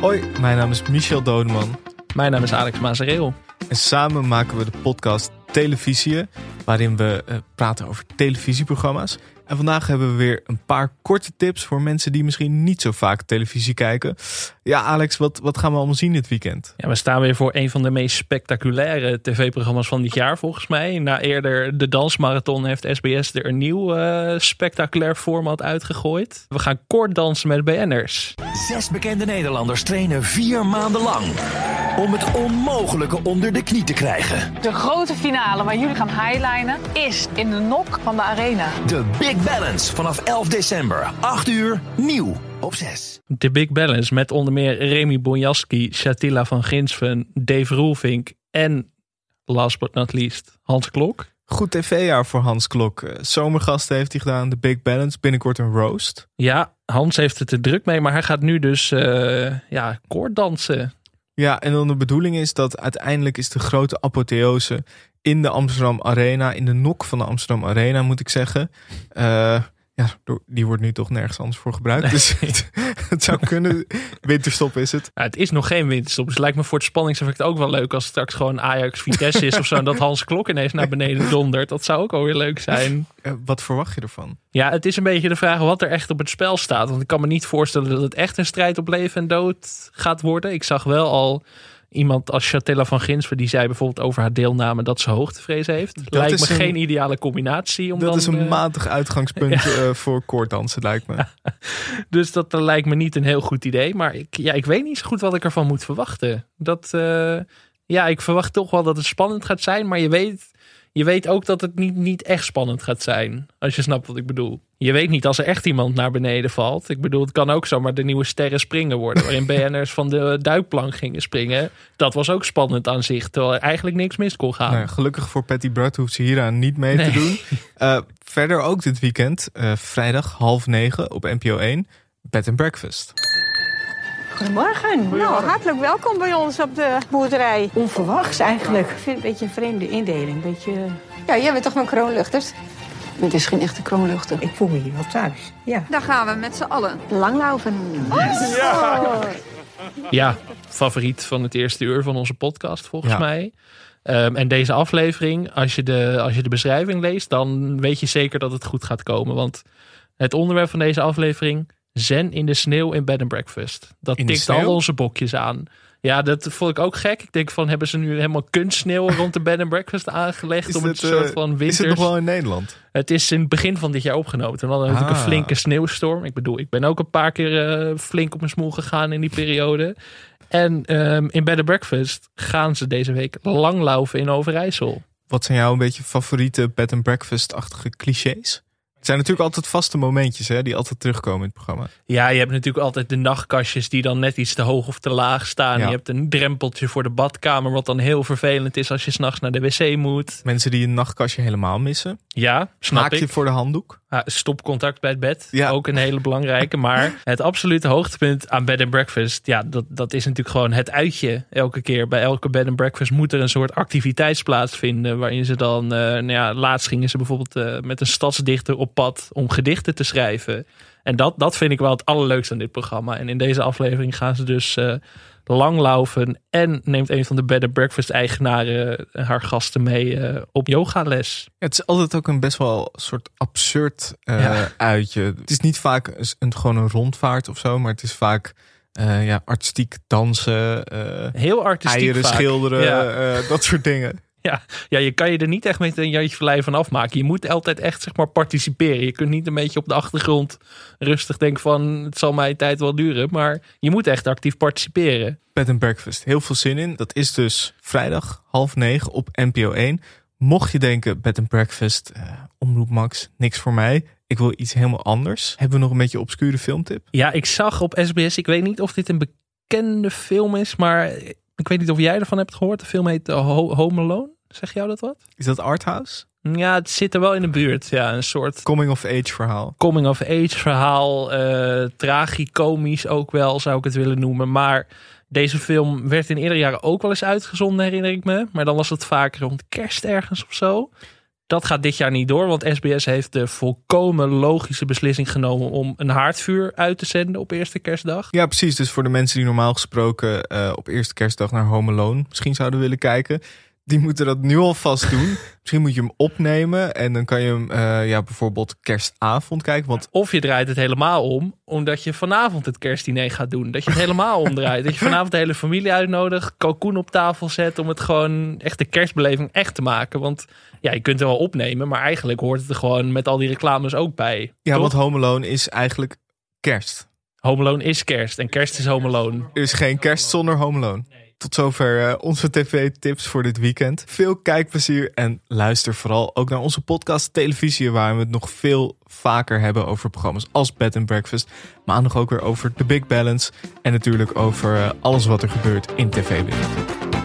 Hoi, mijn naam is Michel Dodeman. Mijn naam is Alex Mazereel. En samen maken we de podcast Televisie, waarin we uh, praten over televisieprogramma's. En vandaag hebben we weer een paar korte tips voor mensen die misschien niet zo vaak televisie kijken. Ja, Alex, wat, wat gaan we allemaal zien dit weekend? Ja, we staan weer voor een van de meest spectaculaire tv-programma's van dit jaar, volgens mij. Na eerder de dansmarathon heeft SBS er een nieuw uh, spectaculair format uitgegooid. We gaan kort dansen met BN'ers. Zes bekende Nederlanders trainen vier maanden lang om het onmogelijke onder de knie te krijgen. De grote finale waar jullie gaan highlinen is in de nok van de arena. De Big Balance vanaf 11 december, 8 uur, nieuw op 6. De Big Balance met onder meer Remy Bonjaski, Shatila van Ginsven, Dave Roelvink en last but not least Hans Klok. Goed tv-jaar voor Hans Klok. Eh, zomergasten heeft hij gedaan, de Big Balance, binnenkort een roast. Ja, Hans heeft het er druk mee, maar hij gaat nu dus uh, ja, koorddansen. Ja, en dan de bedoeling is dat uiteindelijk is de grote apotheose in de Amsterdam Arena, in de nok van de Amsterdam Arena moet ik zeggen. Uh, ja, die wordt nu toch nergens anders voor gebruikt. Dus het, het, zou kunnen. Winterstop is het. Ja, het is nog geen winterstop. Dus het lijkt me voor het spanningseffect ook wel leuk als het straks gewoon Ajax Vitesse is of zo. En dat Hans Klok ineens naar beneden dondert. Dat zou ook alweer leuk zijn. Uh, wat verwacht je ervan? Ja, het is een beetje de vraag wat er echt op het spel staat. Want ik kan me niet voorstellen dat het echt een strijd op leven en dood gaat worden. Ik zag wel al iemand als Chatella van Ginsver, die zei bijvoorbeeld over haar deelname dat ze hoogtevrees heeft. Dat lijkt me geen ideale combinatie. Om dat dan, is een uh, matig uitgangspunt ja. uh, voor koorddansen, lijkt me. dus dat lijkt me niet een heel goed idee. Maar ik, ja, ik weet niet zo goed wat ik ervan moet verwachten. Dat, uh, ja, ik verwacht toch wel dat het spannend gaat zijn. Maar je weet, je weet ook dat het niet, niet echt spannend gaat zijn. Als je snapt wat ik bedoel. Je weet niet als er echt iemand naar beneden valt. Ik bedoel, het kan ook zomaar de nieuwe sterren springen worden. Waarin BN'ers van de duikplank gingen springen. Dat was ook spannend aan zich. Terwijl er eigenlijk niks mis kon gaan. Nou, gelukkig voor Patty Brad hoeft ze hieraan niet mee nee. te doen. Uh, verder ook dit weekend, uh, vrijdag half negen op NPO 1. Bed and Breakfast. Goedemorgen. Nou, hartelijk welkom bij ons op de boerderij. Onverwachts eigenlijk. Ik vind het een beetje een vreemde indeling. Beetje... Ja, jij bent toch mijn kroonluchters? Het is geen echte kroonluchter. Ik voel me hier wel thuis. Ja. Daar gaan we met z'n allen. Langlaufen. Oh. Ja. ja, favoriet van het eerste uur van onze podcast volgens ja. mij. Um, en deze aflevering, als je, de, als je de beschrijving leest, dan weet je zeker dat het goed gaat komen. Want het onderwerp van deze aflevering, zen in de sneeuw in bed and breakfast. Dat tikt al onze bokjes aan. Ja, dat vond ik ook gek. Ik denk van, hebben ze nu helemaal kunstsneeuw rond de bed and breakfast aangelegd? Is om het, een soort van winters... Is het nog wel in Nederland? Het is in het begin van dit jaar opgenomen. We hadden natuurlijk Ah. een flinke sneeuwstorm. Ik bedoel, ik ben ook een paar keer uh, flink op mijn smoel gegaan in die periode. En um, in bed and breakfast gaan ze deze week langlaufen in Overijssel. Wat zijn jouw een beetje favoriete bed and breakfast-achtige clichés? Het zijn natuurlijk altijd vaste momentjes hè, die altijd terugkomen in het programma. Ja, je hebt natuurlijk altijd de nachtkastjes die dan net iets te hoog of te laag staan. Ja. Je hebt een drempeltje voor de badkamer, wat dan heel vervelend is als je s'nachts naar de wc moet. Mensen die een nachtkastje helemaal missen. Ja, snap je ik. voor de handdoek. Ah, stopcontact bij het bed, Ja. ook een hele belangrijke. Maar het absolute hoogtepunt aan bed and breakfast, ja, dat, dat is natuurlijk gewoon het uitje elke keer. Bij elke bed and breakfast moet er een soort activiteits plaatsvinden, waarin ze dan, uh, nou ja, laatst gingen ze bijvoorbeeld uh, met een stadsdichter op pad om gedichten te schrijven. En dat, dat vind ik wel het allerleukste aan dit programma. En in deze aflevering gaan ze dus uh, langlaufen en neemt een van de bed and breakfast eigenaren haar gasten mee uh, op yogales. Ja, het is altijd ook een best wel soort absurd uh, ja. uitje. Het is niet vaak een, gewoon een rondvaart of zo, maar het is vaak uh, ja, artistiek dansen, heel artistiek eieren vaak. schilderen, Ja. dat soort dingen. Ja, ja, je kan je er niet echt met een jantje verlei van afmaken. Je moet altijd echt zeg maar participeren. Je kunt niet een beetje op de achtergrond rustig denken van het zal mij tijd wel duren. Maar je moet echt actief participeren. Bed and Breakfast, heel veel zin in. Dat is dus vrijdag half negen op NPO 1. Mocht je denken, Bed and Breakfast, uh, Omroep Max, niks voor mij. Ik wil iets helemaal anders. Hebben we nog een beetje obscure filmtip? Ja, ik zag op SBS, ik weet niet of dit een bekende film is, maar ik weet niet of jij ervan hebt gehoord. De film heet Ho Home Alone. Zeg jou dat wat? Is dat Arthouse? Ja, het zit er wel in de buurt. Ja, een soort coming of age verhaal. Coming of age verhaal. Uh, tragicomisch ook wel, zou ik het willen noemen. Maar deze film werd in eerdere jaren ook wel eens uitgezonden, herinner ik me. Maar dan was het vaak rond kerst ergens of zo. Dat gaat dit jaar niet door, want SBS heeft de volkomen logische beslissing genomen om een haardvuur uit te zenden op eerste kerstdag. Ja, precies. Dus voor de mensen die normaal gesproken uh, op eerste kerstdag naar Home Alone misschien zouden willen kijken, die moeten dat nu alvast doen. Misschien moet je hem opnemen en dan kan je hem uh, ja, bijvoorbeeld kerstavond kijken. Want... Of je draait het helemaal om, omdat je vanavond het kerstdiner gaat doen. Dat je het helemaal omdraait. Dat je vanavond de hele familie uitnodigt, kalkoen op tafel zet om het gewoon echt de kerstbeleving echt te maken. Want ja, je kunt het wel opnemen, maar eigenlijk hoort het er gewoon met al die reclames ook bij. Ja, toch? want Home Alone is eigenlijk kerst. Home Alone is kerst en kerst is Home Alone. Er is geen kerst zonder Home Alone. Tot zover uh, onze tv-tips voor dit weekend. Veel kijkplezier en luister vooral ook naar onze podcast Televisie, waar we het nog veel vaker hebben over programma's als Bed and Breakfast. Maandag ook weer over The Big Balance en natuurlijk over uh, alles wat er gebeurt in tv-wereld.